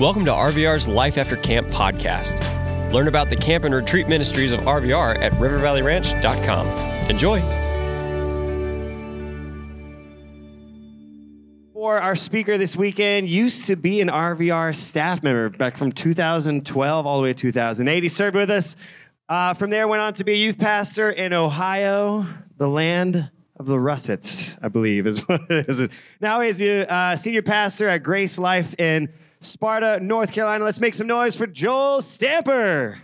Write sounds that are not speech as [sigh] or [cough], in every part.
Welcome to RVR's Life After Camp podcast. Learn about the camp and retreat ministries of RVR at rivervalleyranch.com. Enjoy. For our speaker this weekend, used to be an RVR staff member back from 2012 all the way to 2008. He served with us. Uh, from there, went on to be a youth pastor in Ohio, the land of the Russets, I believe is [laughs] what it is. Now he's a uh, senior pastor at Grace Life in Sparta, North Carolina. Let's make some noise for Joel Stamper.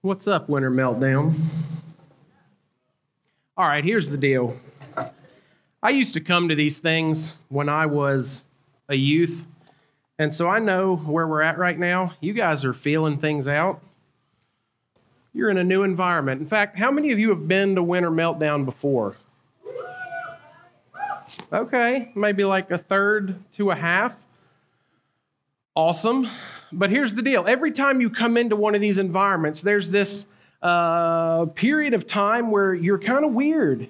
What's up, Winter Meltdown? All right, here's the deal. I used to come to these things when I was a youth, and so I know where we're at right now. You guys are feeling things out. You're in a new environment. In fact, how many of you have been to Winter Meltdown before? Okay, maybe like a third to a half. Awesome. But here's the deal every time you come into one of these environments, there's this uh, period of time where you're kind of weird.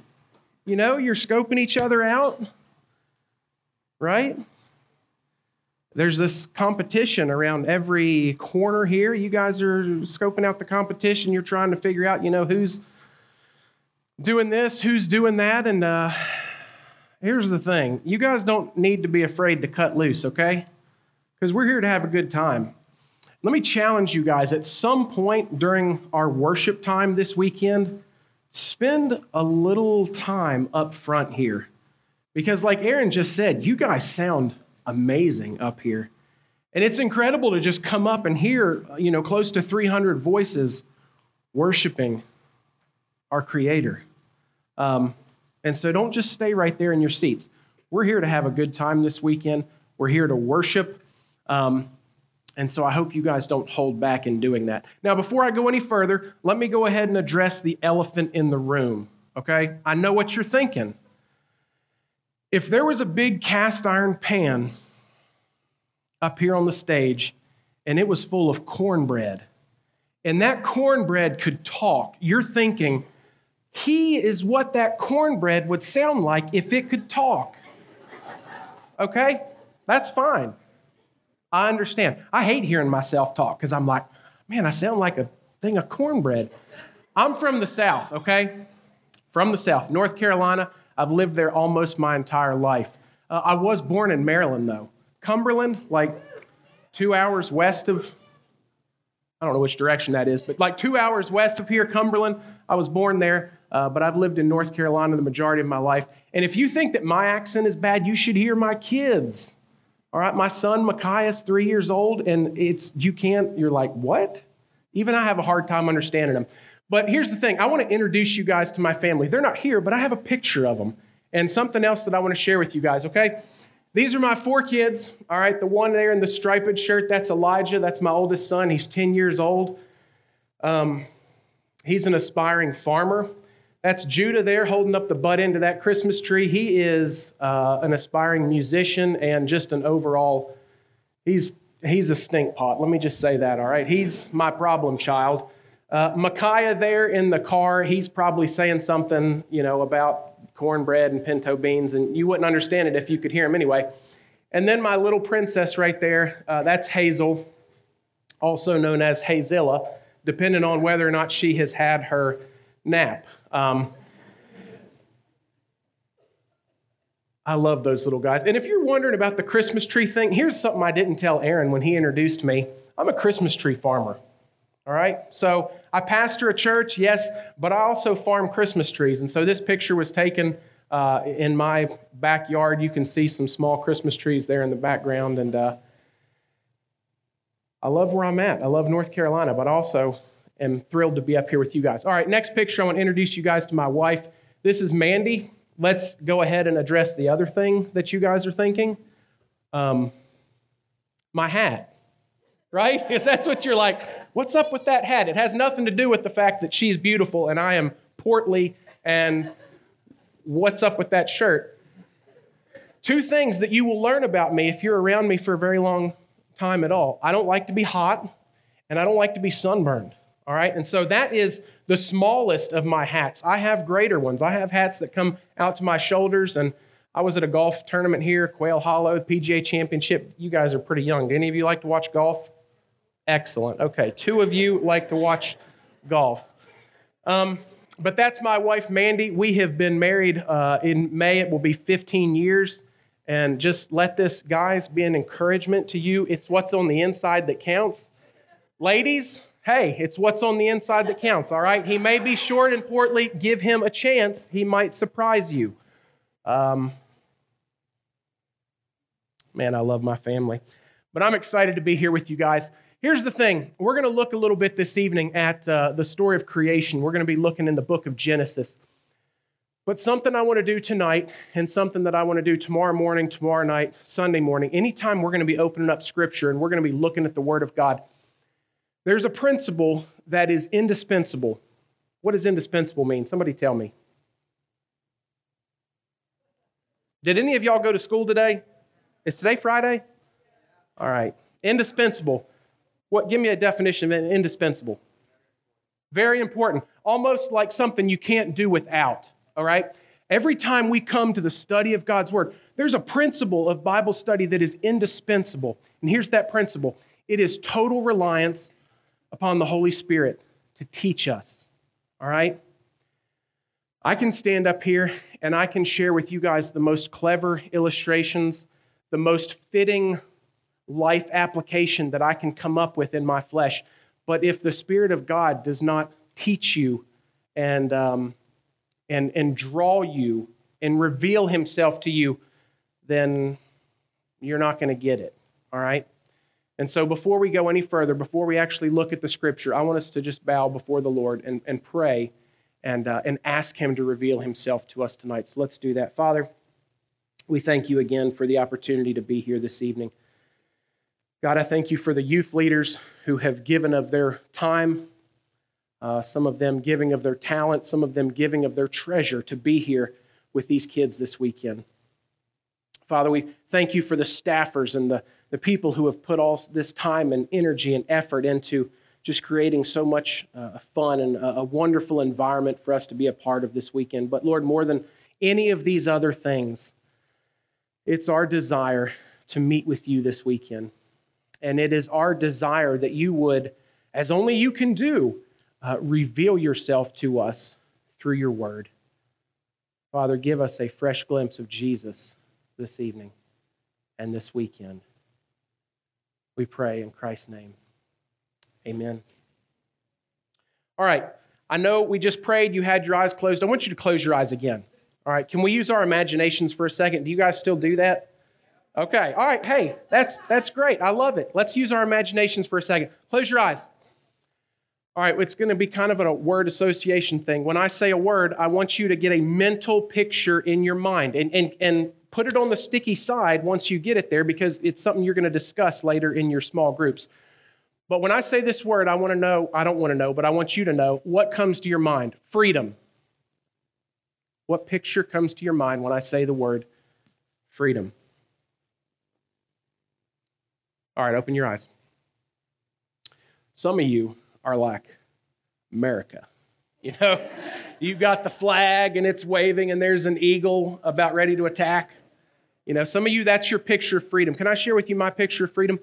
You know, you're scoping each other out, right? There's this competition around every corner here. You guys are scoping out the competition. You're trying to figure out, you know, who's doing this, who's doing that. And uh, here's the thing you guys don't need to be afraid to cut loose, okay? Because we're here to have a good time. Let me challenge you guys at some point during our worship time this weekend, spend a little time up front here. Because, like Aaron just said, you guys sound amazing up here. And it's incredible to just come up and hear, you know, close to 300 voices worshiping our Creator. Um, and so don't just stay right there in your seats. We're here to have a good time this weekend. We're here to worship. Um, and so I hope you guys don't hold back in doing that. Now, before I go any further, let me go ahead and address the elephant in the room, okay? I know what you're thinking. If there was a big cast iron pan up here on the stage and it was full of cornbread, and that cornbread could talk, you're thinking, he is what that cornbread would sound like if it could talk. Okay? That's fine. I understand. I hate hearing myself talk because I'm like, man, I sound like a thing of cornbread. I'm from the South, okay? From the South, North Carolina. I've lived there almost my entire life. Uh, I was born in Maryland, though. Cumberland, like two hours west of, I don't know which direction that is, but like two hours west of here, Cumberland. I was born there, uh, but I've lived in North Carolina the majority of my life. And if you think that my accent is bad, you should hear my kids. All right, my son Micaiah is three years old, and it's you can't. You're like, what? Even I have a hard time understanding them. But here's the thing: I want to introduce you guys to my family. They're not here, but I have a picture of them and something else that I want to share with you guys. Okay, these are my four kids. All right, the one there in the striped shirt, that's Elijah. That's my oldest son. He's 10 years old. Um, he's an aspiring farmer. That's Judah there holding up the butt end of that Christmas tree. He is uh, an aspiring musician and just an overall, he's, he's a stink pot. Let me just say that, all right? He's my problem child. Uh, Micaiah there in the car, he's probably saying something, you know, about cornbread and pinto beans, and you wouldn't understand it if you could hear him anyway. And then my little princess right there, uh, that's Hazel, also known as Hazilla, depending on whether or not she has had her nap. Um, I love those little guys. And if you're wondering about the Christmas tree thing, here's something I didn't tell Aaron when he introduced me. I'm a Christmas tree farmer. All right? So I pastor a church, yes, but I also farm Christmas trees. And so this picture was taken uh, in my backyard. You can see some small Christmas trees there in the background. And uh, I love where I'm at. I love North Carolina, but also am thrilled to be up here with you guys. All right, next picture, I want to introduce you guys to my wife. This is Mandy. Let's go ahead and address the other thing that you guys are thinking. Um, my hat, right? [laughs] Because that's what you're like, what's up with that hat? It has nothing to do with the fact that she's beautiful and I am portly, and what's up with that shirt? Two things that you will learn about me if you're around me for a very long time at all. I don't like to be hot, and I don't like to be sunburned. All right. And so that is the smallest of my hats. I have greater ones. I have hats that come out to my shoulders. And I was at a golf tournament here, Quail Hollow, PGA Championship. You guys are pretty young. Do any of you like to watch golf? Excellent. Okay. Two of you like to watch golf. Um, but that's my wife, Mandy. We have been married uh, in May. It will be 15 years. And just let this, guys, be an encouragement to you. It's what's on the inside that counts. Ladies, hey, it's what's on the inside that counts, all right? He may be short and portly. Give him a chance. He might surprise you. Um, man, I love my family. But I'm excited to be here with you guys. Here's the thing we're going to look a little bit this evening at uh, the story of creation. We're going to be looking in the book of Genesis. But something I want to do tonight and something that I want to do tomorrow morning, tomorrow night, Sunday morning, anytime we're going to be opening up scripture and we're going to be looking at the Word of God, there's a principle that is indispensable. What does indispensable mean? Somebody tell me. Did any of y'all go to school today? Is today Friday? All right. Indispensable. What give me a definition of indispensable? Very important. Almost like something you can't do without all right? Every time we come to the study of God's Word, there's a principle of Bible study that is indispensable. And here's that principle it is total reliance upon the Holy Spirit to teach us, all right? I can stand up here and I can share with you guys the most clever illustrations, the most fitting life application that I can come up with in my flesh. But if the Spirit of God does not teach you and um, and, and draw you and reveal himself to you, then you're not going to get it. All right? And so before we go any further, before we actually look at the scripture, I want us to just bow before the Lord and, and pray and, uh, and ask him to reveal himself to us tonight. So let's do that. Father, we thank you again for the opportunity to be here this evening. God, I thank you for the youth leaders who have given of their time uh, some of them giving of their talent, some of them giving of their treasure to be here with these kids this weekend. Father, we thank you for the staffers and the, the people who have put all this time and energy and effort into just creating so much uh, fun and a, a wonderful environment for us to be a part of this weekend. But Lord, more than any of these other things, it's our desire to meet with you this weekend. And it is our desire that you would, as only you can do, uh, reveal yourself to us through your word. Father, give us a fresh glimpse of Jesus this evening and this weekend. We pray in Christ's name. Amen. All right. I know we just prayed, you had your eyes closed. I want you to close your eyes again. All right. Can we use our imaginations for a second? Do you guys still do that? Okay. All right. Hey, that's that's great. I love it. Let's use our imaginations for a second. Close your eyes. All right, it's going to be kind of a word association thing. When I say a word, I want you to get a mental picture in your mind and, and, and put it on the sticky side once you get it there because it's something you're going to discuss later in your small groups. But when I say this word, I want to know, I don't want to know, but I want you to know what comes to your mind? Freedom. What picture comes to your mind when I say the word freedom? All right, open your eyes. Some of you are like America. [laughs] You know, you've got the flag and it's waving, and there's an eagle about ready to attack. You know, some of you, that's your picture of freedom. Can I share with you my picture of freedom?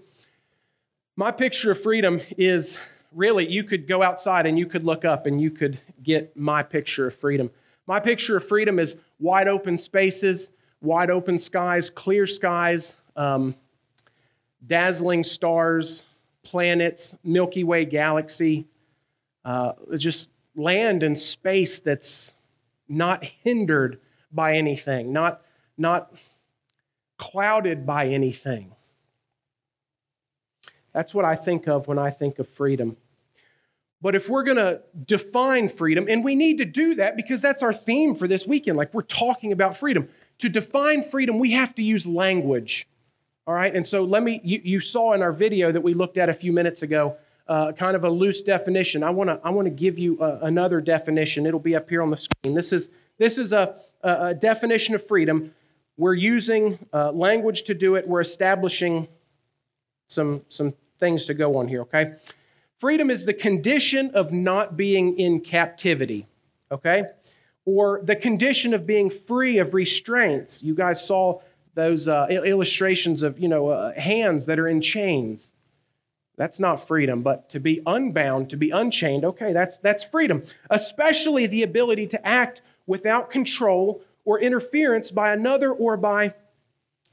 My picture of freedom is really, you could go outside and you could look up and you could get my picture of freedom. My picture of freedom is wide open spaces, wide open skies, clear skies, um, dazzling stars, planets, Milky Way galaxy, uh, just land and space that's not hindered by anything, not, not clouded by anything. That's what I think of when I think of freedom. But if we're going to define freedom, and we need to do that because that's our theme for this weekend, like we're talking about freedom. To define freedom, we have to use language. All right, and so let me, you, you saw in our video that we looked at a few minutes ago, uh, kind of a loose definition. I want to I want to give you a, another definition. It'll be up here on the screen. This is this is a, a definition of freedom. We're using uh, language to do it. We're establishing some some things to go on here. Okay, Freedom is the condition of not being in captivity, okay? Or the condition of being free of restraints. You guys saw those uh, illustrations of, you know, uh, hands that are in chains. That's not freedom, but to be unbound, to be unchained, okay, that's, that's freedom. Especially the ability to act without control or interference by another or by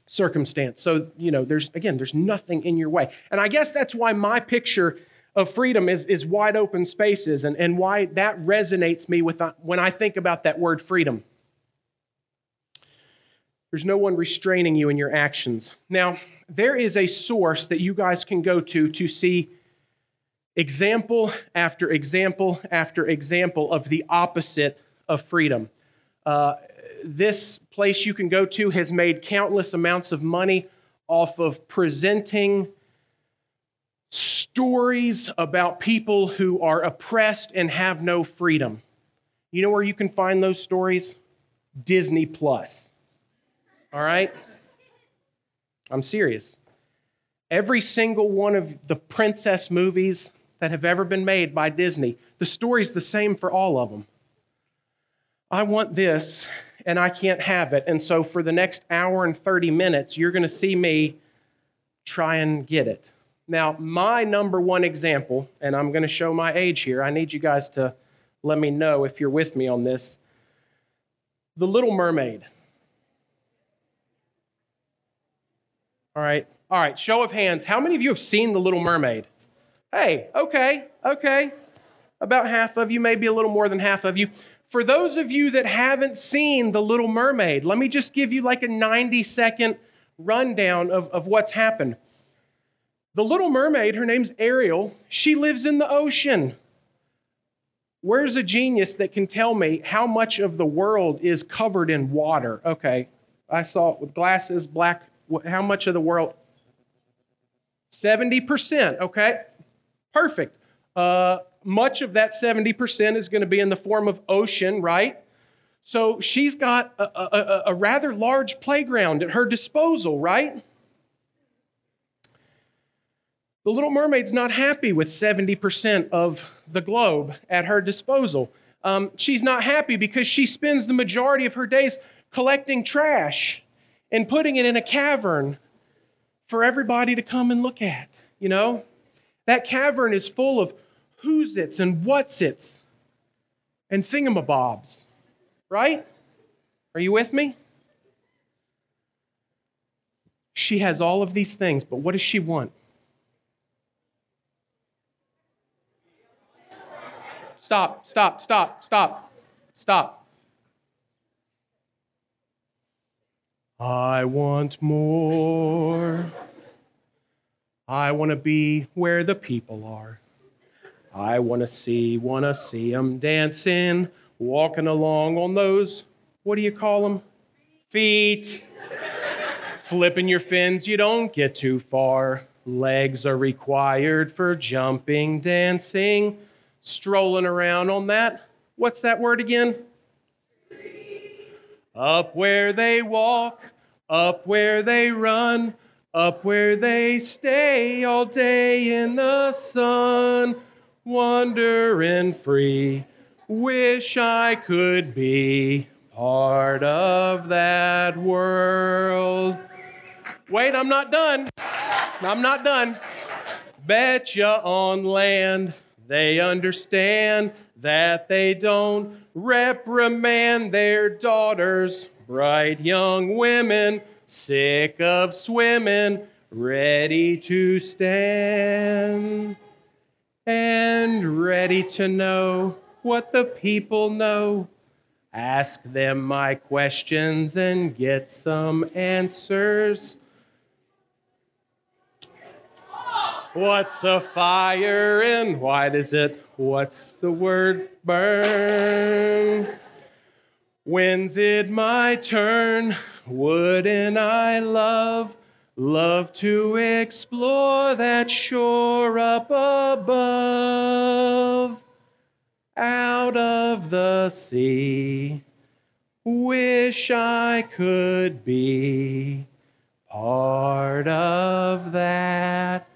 circumstance. So, you know, there's, again, there's nothing in your way. And I guess that's why my picture of freedom is, is wide open spaces and, and why that resonates me with uh, when I think about that word freedom. There's no one restraining you in your actions. Now, there is a source that you guys can go to to see example after example after example of the opposite of freedom. Uh, this place you can go to has made countless amounts of money off of presenting stories about people who are oppressed and have no freedom. You know where you can find those stories? Disney Plus. All right? I'm serious. Every single one of the princess movies that have ever been made by Disney, the story's the same for all of them. I want this and I can't have it. And so for the next hour and 30 minutes, you're going to see me try and get it. Now, my number one example, and I'm going to show my age here. I need you guys to let me know if you're with me on this. The Little Mermaid. All right. All right. Show of hands. How many of you have seen The Little Mermaid? Hey, okay, okay. About half of you, maybe a little more than half of you. For those of you that haven't seen The Little Mermaid, let me just give you like a 90 second rundown of, of what's happened. The Little Mermaid, her name's Ariel, she lives in the ocean. Where's a genius that can tell me how much of the world is covered in water? Okay, I saw it with glasses, black. How much of the world? 70%, okay? Perfect. Uh, much of that 70% is going to be in the form of ocean, right? So she's got a, a, a, rather large playground at her disposal, right? The Little Mermaid's not happy with 70% of the globe at her disposal. Um, she's not happy because she spends the majority of her days collecting trash and putting it in a cavern for everybody to come and look at. You know, that cavern is full of who's its and what's its and thingamabobs, right? Are you with me? She has all of these things, but what does she want? Stop, stop, stop, stop, stop. I want more. I want to be where the people are. I want to see, want to see them dancing, walking along on those, what do you call them? Feet. Flipping your fins, you don't get too far. Legs are required for jumping, dancing, strolling around on that. What's that word again? Up where they walk, up where they run, up where they stay all day in the sun wandering free. Wish I could be part of that world. Wait, I'm not done. I'm not done. Betcha on land they understand that they don't reprimand their daughters, bright young women, sick of swimming, ready to stand and ready to know what the people know. Ask them my questions and get some answers. What's a fire and why does it? What's the word burn? When's it my turn? Wouldn't I love Love to explore that shore up above, out of the sea. Wish I could be part of that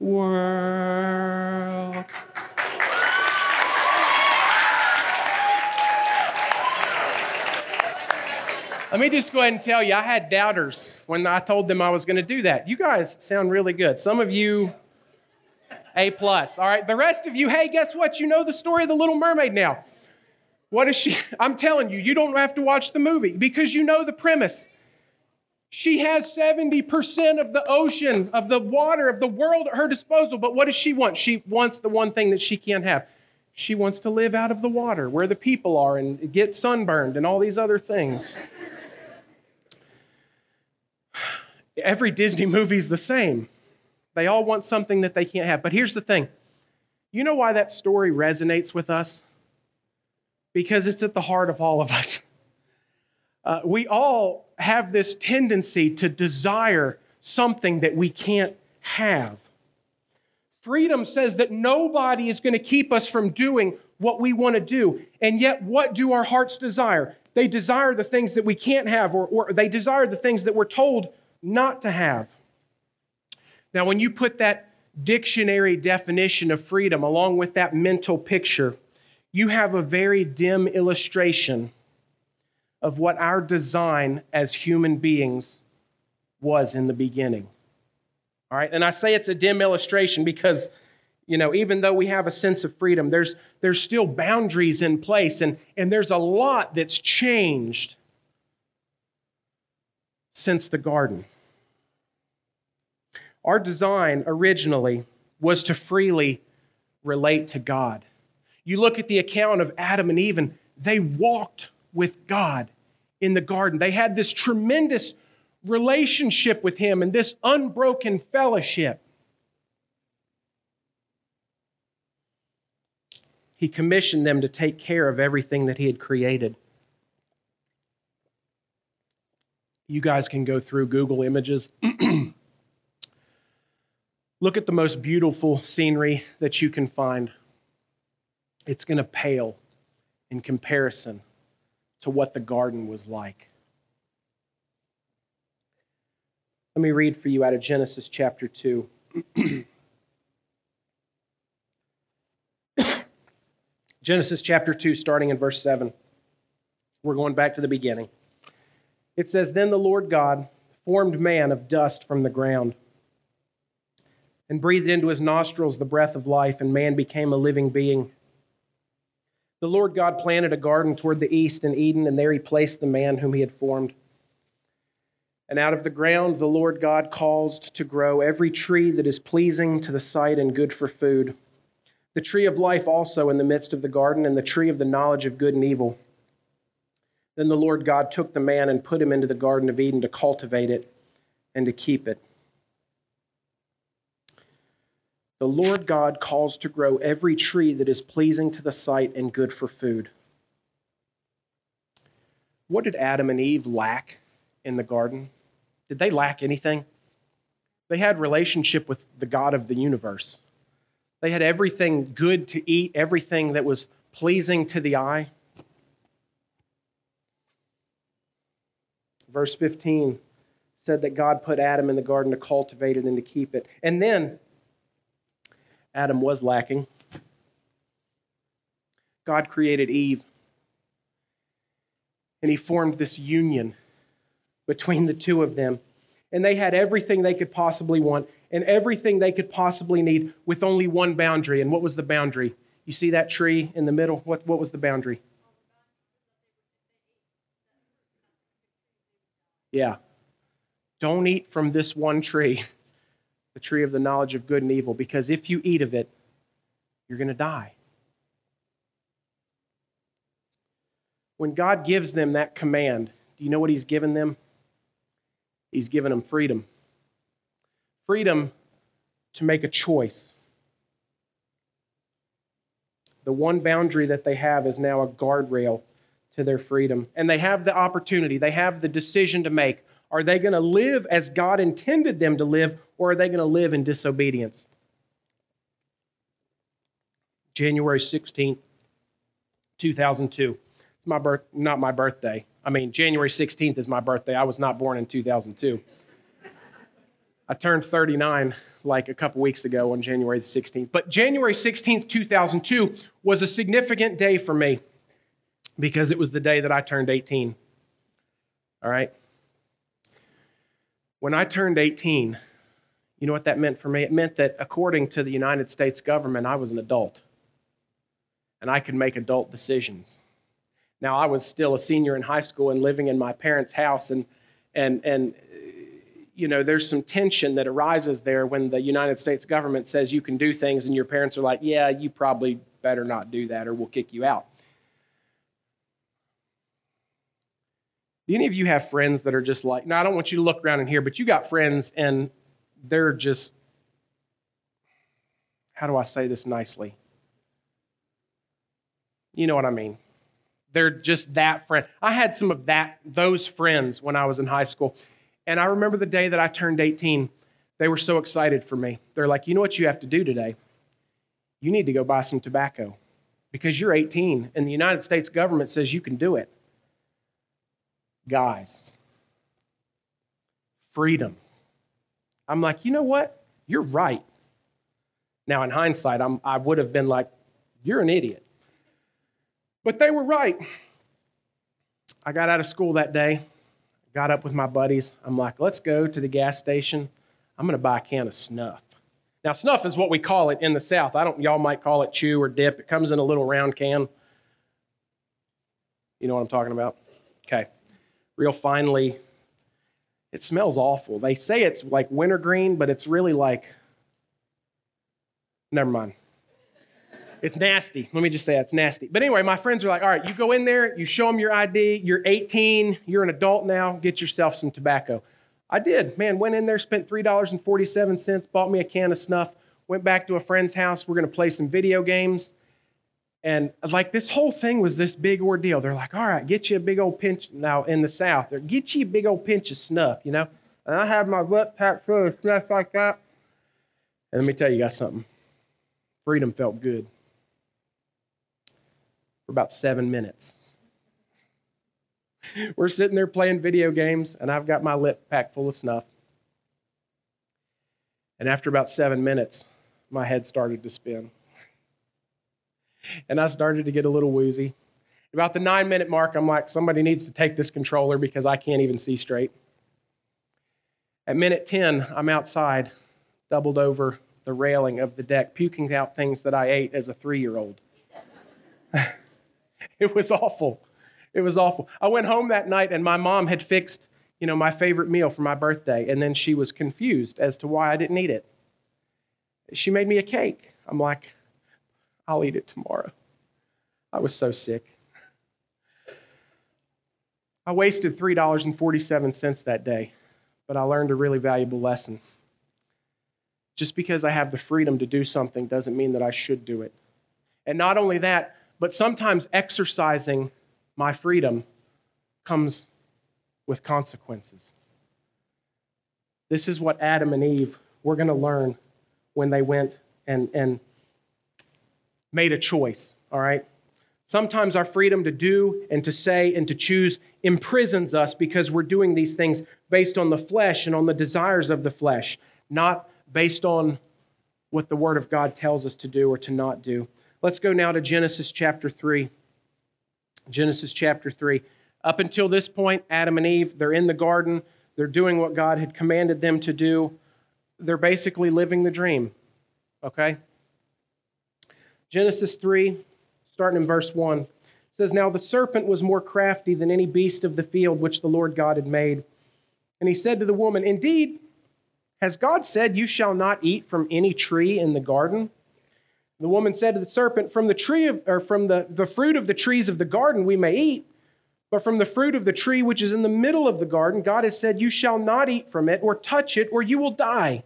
world. Let me just go ahead and tell you, I had doubters when I told them I was going to do that. You guys sound really good. Some of you, A plus. All right, the rest of you, hey, guess what? You know the story of the Little Mermaid now. What is she? [laughs] I'm telling you, you don't have to watch the movie because you know the premise. She has 70% of the ocean, of the water, of the world at her disposal. But what does she want? She wants the one thing that she can't have. She wants to live out of the water where the people are and get sunburned and all these other things. Every Disney movie is the same. They all want something that they can't have. But here's the thing you know why that story resonates with us? Because it's at the heart of all of us. [laughs] Uh, we all have this tendency to desire something that we can't have. Freedom says that nobody is going to keep us from doing what we want to do. And yet, what do our hearts desire? They desire the things that we can't have, or, or they desire the things that we're told not to have. Now, when you put that dictionary definition of freedom along with that mental picture, you have a very dim illustration of what our design as human beings was in the beginning. All right, and I say it's a dim illustration because you know even though we have a sense of freedom there's there's still boundaries in place and and there's a lot that's changed since the garden our design originally was to freely relate to God. You look at the account of Adam and Eve, and they walked with God in the garden. They had this tremendous relationship with Him and this unbroken fellowship. He commissioned them to take care of everything that He had created. You guys can go through Google Images [clears throat] Look at the most beautiful scenery that you can find. It's going to pale in comparison to what the garden was like. Let me read for you out of Genesis chapter 2. [clears throat] Genesis chapter 2, starting in verse 7. We're going back to the beginning. It says, Then the Lord God formed man of dust from the ground and breathed into his nostrils the breath of life, and man became a living being. The Lord God planted a garden toward the east in Eden, and there he placed the man whom he had formed. And out of the ground the Lord God caused to grow every tree that is pleasing to the sight and good for food. The tree of life also in the midst of the garden, and the tree of the knowledge of good and evil. Then the Lord God took the man and put him into the Garden of Eden to cultivate it and to keep it. The Lord God calls to grow every tree that is pleasing to the sight and good for food. What did Adam and Eve lack in the garden? Did they lack anything? They had relationship with the God of the universe. They had everything good to eat, everything that was pleasing to the eye. Verse 15 said that God put Adam in the garden to cultivate it and to keep it. And then Adam was lacking. God created Eve, and he formed this union between the two of them. And they had everything they could possibly want and everything they could possibly need with only one boundary. And what was the boundary? You see that tree in the middle? What, what was the boundary? Yeah. Don't eat from this one tree the tree of the knowledge of good and evil, because if you eat of it, you're going to die. When God gives them that command, do you know what He's given them? He's given them freedom. Freedom to make a choice. The one boundary that they have is now a guardrail to their freedom. And they have the opportunity, they have the decision to make. Are they going to live as God intended them to live, or are they going to live in disobedience? January 16th, 2002. It's my birth, not my birthday. I mean, January 16th is my birthday. I was not born in 2002. I turned 39 like a couple weeks ago on January the 16th. But January 16th, 2002 was a significant day for me because it was the day that I turned 18. All right? When I turned 18, you know what that meant for me? It meant that according to the United States government, I was an adult and I could make adult decisions. Now, I was still a senior in high school and living in my parents' house, and, and, and you know, there's some tension that arises there when the United States government says you can do things, and your parents are like, yeah, you probably better not do that or we'll kick you out. Do any of you have friends that are just like, no, I don't want you to look around in here, but you got friends and they're just, how do I say this nicely? You know what I mean. They're just that friend. I had some of that, those friends when I was in high school. And I remember the day that I turned 18, they were so excited for me. They're like, you know what you have to do today? You need to go buy some tobacco because you're 18 and the United States government says you can do it. Guys, freedom. I'm like, you know what? You're right. Now, in hindsight, I'm, I would have been like, you're an idiot. But they were right. I got out of school that day, got up with my buddies. I'm like, let's go to the gas station. I'm going to buy a can of snuff. Now, snuff is what we call it in the South. I don't, y'all might call it chew or dip. It comes in a little round can. You know what I'm talking about? Okay. Real finely. It smells awful. They say it's like wintergreen, but it's really like, never mind. It's nasty. Let me just say it's nasty. But anyway, my friends are like, all right, you go in there, you show them your ID, you're 18, you're an adult now, get yourself some tobacco. I did. Man, went in there, spent $3.47, bought me a can of snuff, went back to a friend's house. We're going to play some video games. And like this whole thing was this big ordeal. They're like, all right, get you a big old pinch. Now in the South, they're get you a big old pinch of snuff, you know? And I have my butt packed full of snuff like that. And let me tell you guys something. Freedom felt good for about seven minutes. [laughs] We're sitting there playing video games, and I've got my lip packed full of snuff. And after about seven minutes, my head started to spin. And I started to get a little woozy. About the nine minute mark, I'm like, somebody needs to take this controller because I can't even see straight. At minute 10, I'm outside, doubled over the railing of the deck, puking out things that I ate as a three year old. [laughs] it was awful. It was awful. I went home that night and my mom had fixed, you know, my favorite meal for my birthday, and then she was confused as to why I didn't eat it. She made me a cake. I'm like, I'll eat it tomorrow. I was so sick. I wasted $3.47 that day, but I learned a really valuable lesson. Just because I have the freedom to do something doesn't mean that I should do it. And not only that, but sometimes exercising my freedom comes with consequences. This is what Adam and Eve were going to learn when they went and, and made a choice, all right? Sometimes our freedom to do and to say and to choose imprisons us because we're doing these things based on the flesh and on the desires of the flesh, not based on what the Word of God tells us to do or to not do. Let's go now to Genesis chapter 3. Genesis chapter 3. Up until this point, Adam and Eve, they're in the garden. They're doing what God had commanded them to do. They're basically living the dream. Okay? Genesis 3, starting in verse 1, says, Now the serpent was more crafty than any beast of the field which the Lord God had made. And he said to the woman, Indeed, has God said, You shall not eat from any tree in the garden? The woman said to the serpent, From the tree of, or from the, the fruit of the trees of the garden we may eat, but from the fruit of the tree which is in the middle of the garden, God has said, You shall not eat from it or touch it, or you will die.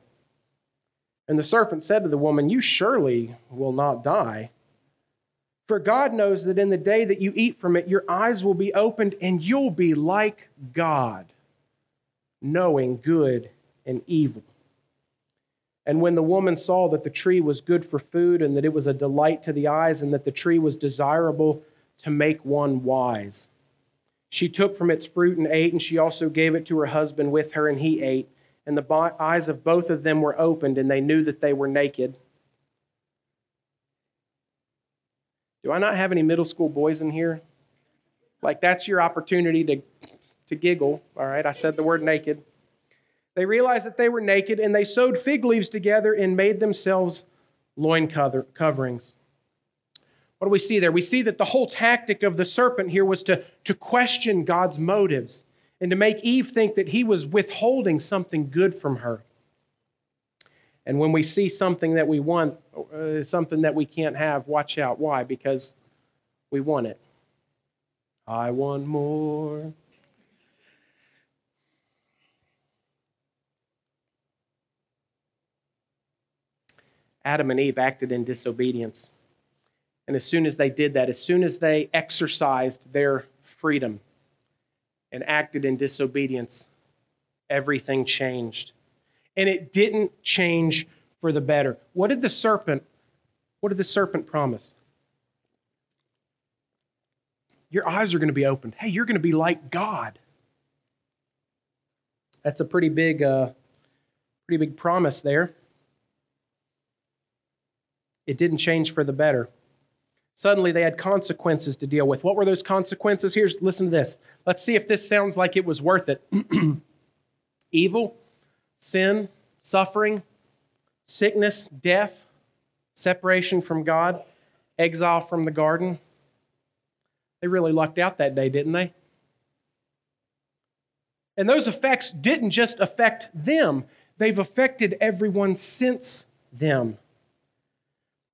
And the serpent said to the woman, You surely will not die. For God knows that in the day that you eat from it, your eyes will be opened and you'll be like God, knowing good and evil. And when the woman saw that the tree was good for food, and that it was a delight to the eyes, and that the tree was desirable to make one wise, she took from its fruit and ate, and she also gave it to her husband with her, and he ate. And the eyes of both of them were opened, and they knew that they were naked. Do I not have any middle school boys in here? Like, that's your opportunity to to giggle. All right, I said the word naked. They realized that they were naked and they sewed fig leaves together and made themselves loin coverings. What do we see there? We see that the whole tactic of the serpent here was to, to question God's motives and to make Eve think that he was withholding something good from her. And when we see something that we want, uh, something that we can't have, watch out. Why? Because we want it. I want more. Adam and Eve acted in disobedience. And as soon as they did that, as soon as they exercised their freedom and acted in disobedience, everything changed. And it didn't change for the better. What did the serpent what did the serpent promise? Your eyes are going to be opened. Hey, you're going to be like God. That's a pretty big uh, pretty big promise there. It didn't change for the better. Suddenly they had consequences to deal with. What were those consequences? Here's listen to this. Let's see if this sounds like it was worth it. [clears throat] Evil, sin, suffering, sickness, death, separation from God, exile from the garden. They really lucked out that day, didn't they? And those effects didn't just affect them, they've affected everyone since them.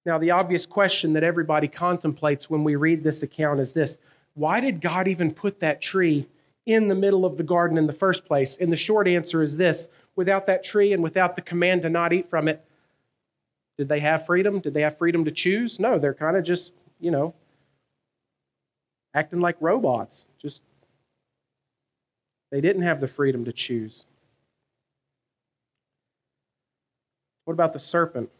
Now, the obvious question that everybody contemplates when we read this account is this Why did God even put that tree in the middle of the garden in the first place? And the short answer is this without that tree and without the command to not eat from it, did they have freedom? Did they have freedom to choose? No, they're kind of just, you know, acting like robots. Just, they didn't have the freedom to choose. What about the serpent?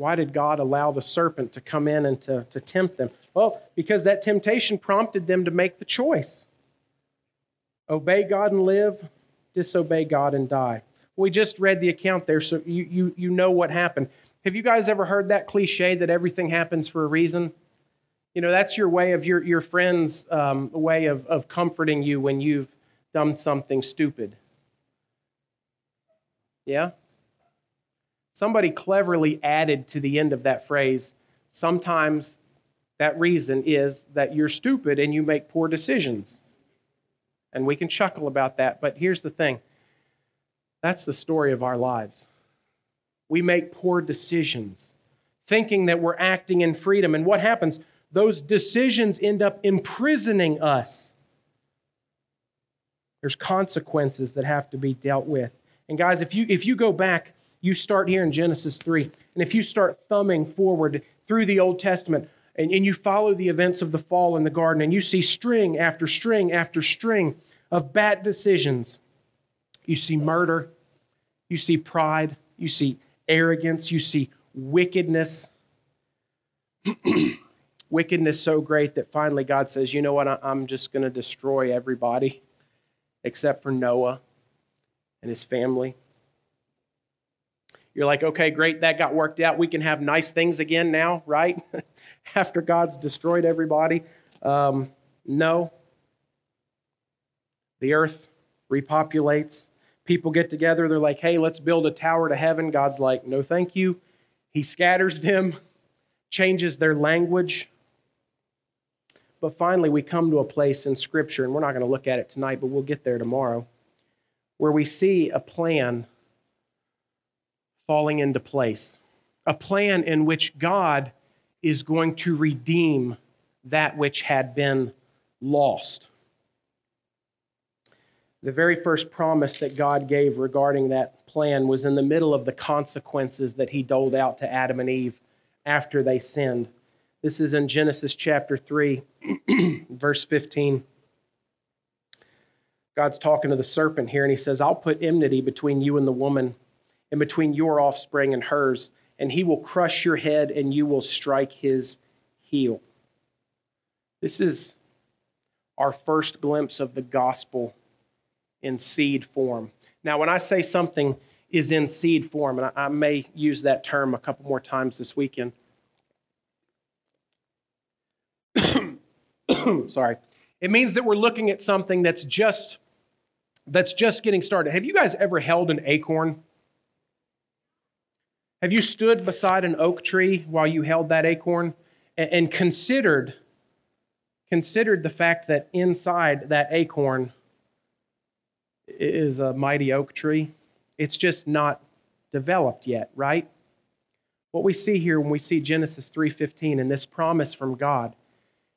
Why did God allow the serpent to come in and to, to tempt them? Well, because that temptation prompted them to make the choice obey God and live, disobey God and die. We just read the account there, so you, you, you know what happened. Have you guys ever heard that cliche that everything happens for a reason? You know, that's your way of your, your friend's um, way of, of comforting you when you've done something stupid. Yeah? Somebody cleverly added to the end of that phrase, sometimes that reason is that you're stupid and you make poor decisions. And we can chuckle about that, but here's the thing that's the story of our lives. We make poor decisions, thinking that we're acting in freedom. And what happens? Those decisions end up imprisoning us. There's consequences that have to be dealt with. And guys, if you if you go back you start here in Genesis 3, and if you start thumbing forward through the Old Testament, and, and you follow the events of the fall in the garden, and you see string after string after string of bad decisions, you see murder, you see pride, you see arrogance, you see wickedness. [clears throat] wickedness so great that finally God says, you know what, I'm just going to destroy everybody except for Noah and his family. You're like, okay, great, that got worked out. We can have nice things again now, right? [laughs] After God's destroyed everybody. Um, no. The earth repopulates. People get together. They're like, hey, let's build a tower to heaven. God's like, no, thank you. He scatters them, [laughs] changes their language. But finally, we come to a place in Scripture, and we're not going to look at it tonight, but we'll get there tomorrow, where we see a plan falling into place. A plan in which God is going to redeem that which had been lost. The very first promise that God gave regarding that plan was in the middle of the consequences that he doled out to Adam and Eve after they sinned. This is in Genesis chapter 3, [clears throat] verse 15. God's talking to the serpent here, and he says, I'll put enmity between you and the woman and between your offspring and hers, and he will crush your head and you will strike his heel. This is our first glimpse of the gospel in seed form. Now, when I say something is in seed form, and I, may use that term a couple more times this weekend. [coughs] Sorry. It means that we're looking at something that's just that's just getting started. Have you guys ever held an acorn? Have you stood beside an oak tree while you held that acorn and, and considered considered the fact that inside that acorn is a mighty oak tree? It's just not developed yet, right? What we see here when we see Genesis 3:15 and this promise from God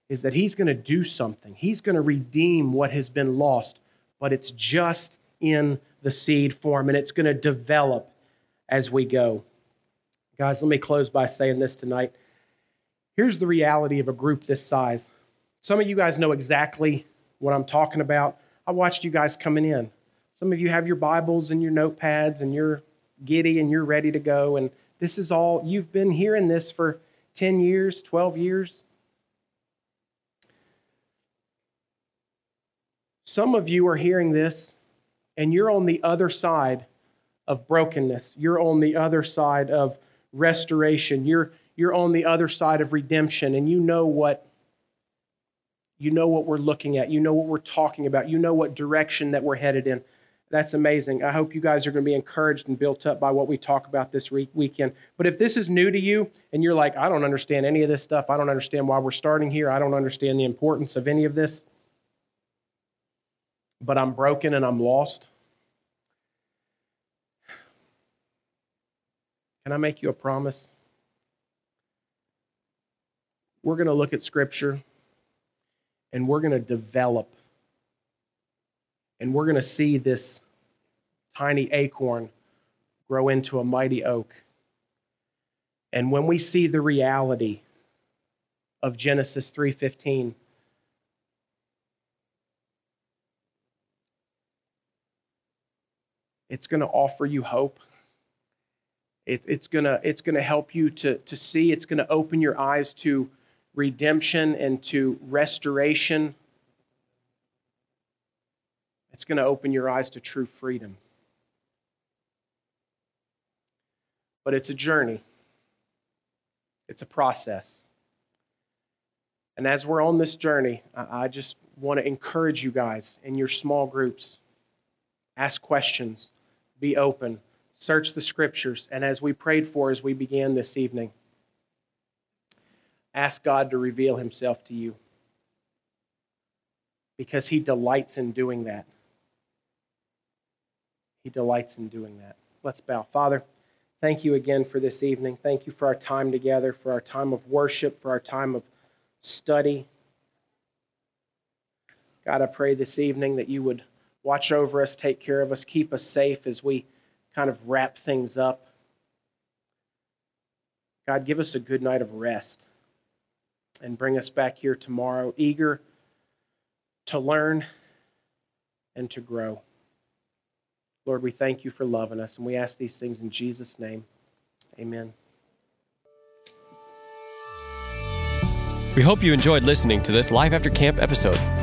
is that he's going to do something. He's going to redeem what has been lost, but it's just in the seed form and it's going to develop as we go. Guys, let me close by saying this tonight. Here's the reality of a group this size. Some of you guys know exactly what I'm talking about. I watched you guys coming in. Some of you have your Bibles and your notepads and you're giddy and you're ready to go. And this is all, you've been hearing this for 10 years, 12 years. Some of you are hearing this and you're on the other side of brokenness. You're on the other side of restoration. You're, you're on the other side of redemption, and you know what you know what we're looking at. You know what we're talking about. You know what direction that we're headed in. That's amazing. I hope you guys are going to be encouraged and built up by what we talk about this weekend. But if this is new to you and you're like, I don't understand any of this stuff, I don't understand why we're starting here, I don't understand the importance of any of this, but I'm broken and I'm lost, Can I make you a promise? We're going to look at Scripture and we're going to develop and we're going to see this tiny acorn grow into a mighty oak. And when we see the reality of Genesis 3:15 it's going to offer you hope. It, it's gonna it's gonna help you to to see. It's gonna open your eyes to redemption and to restoration. It's going to open your eyes to true freedom. But it's a journey, it's a process. And as we're on this journey, I just want to encourage you guys in your small groups ask questions, be open search the scriptures, and as we prayed for as we began this evening, ask God to reveal himself to you because he delights in doing that. He delights in doing that. Let's bow. Father, thank you again for this evening. Thank you for our time together, for our time of worship, for our time of study. God, I pray this evening that you would watch over us, take care of us, keep us safe as we kind of wrap things up. God, give us a good night of rest and bring us back here tomorrow, eager to learn and to grow. Lord, we thank you for loving us, and we ask these things in Jesus' name. Amen. We hope you enjoyed listening to this Life After Camp episode.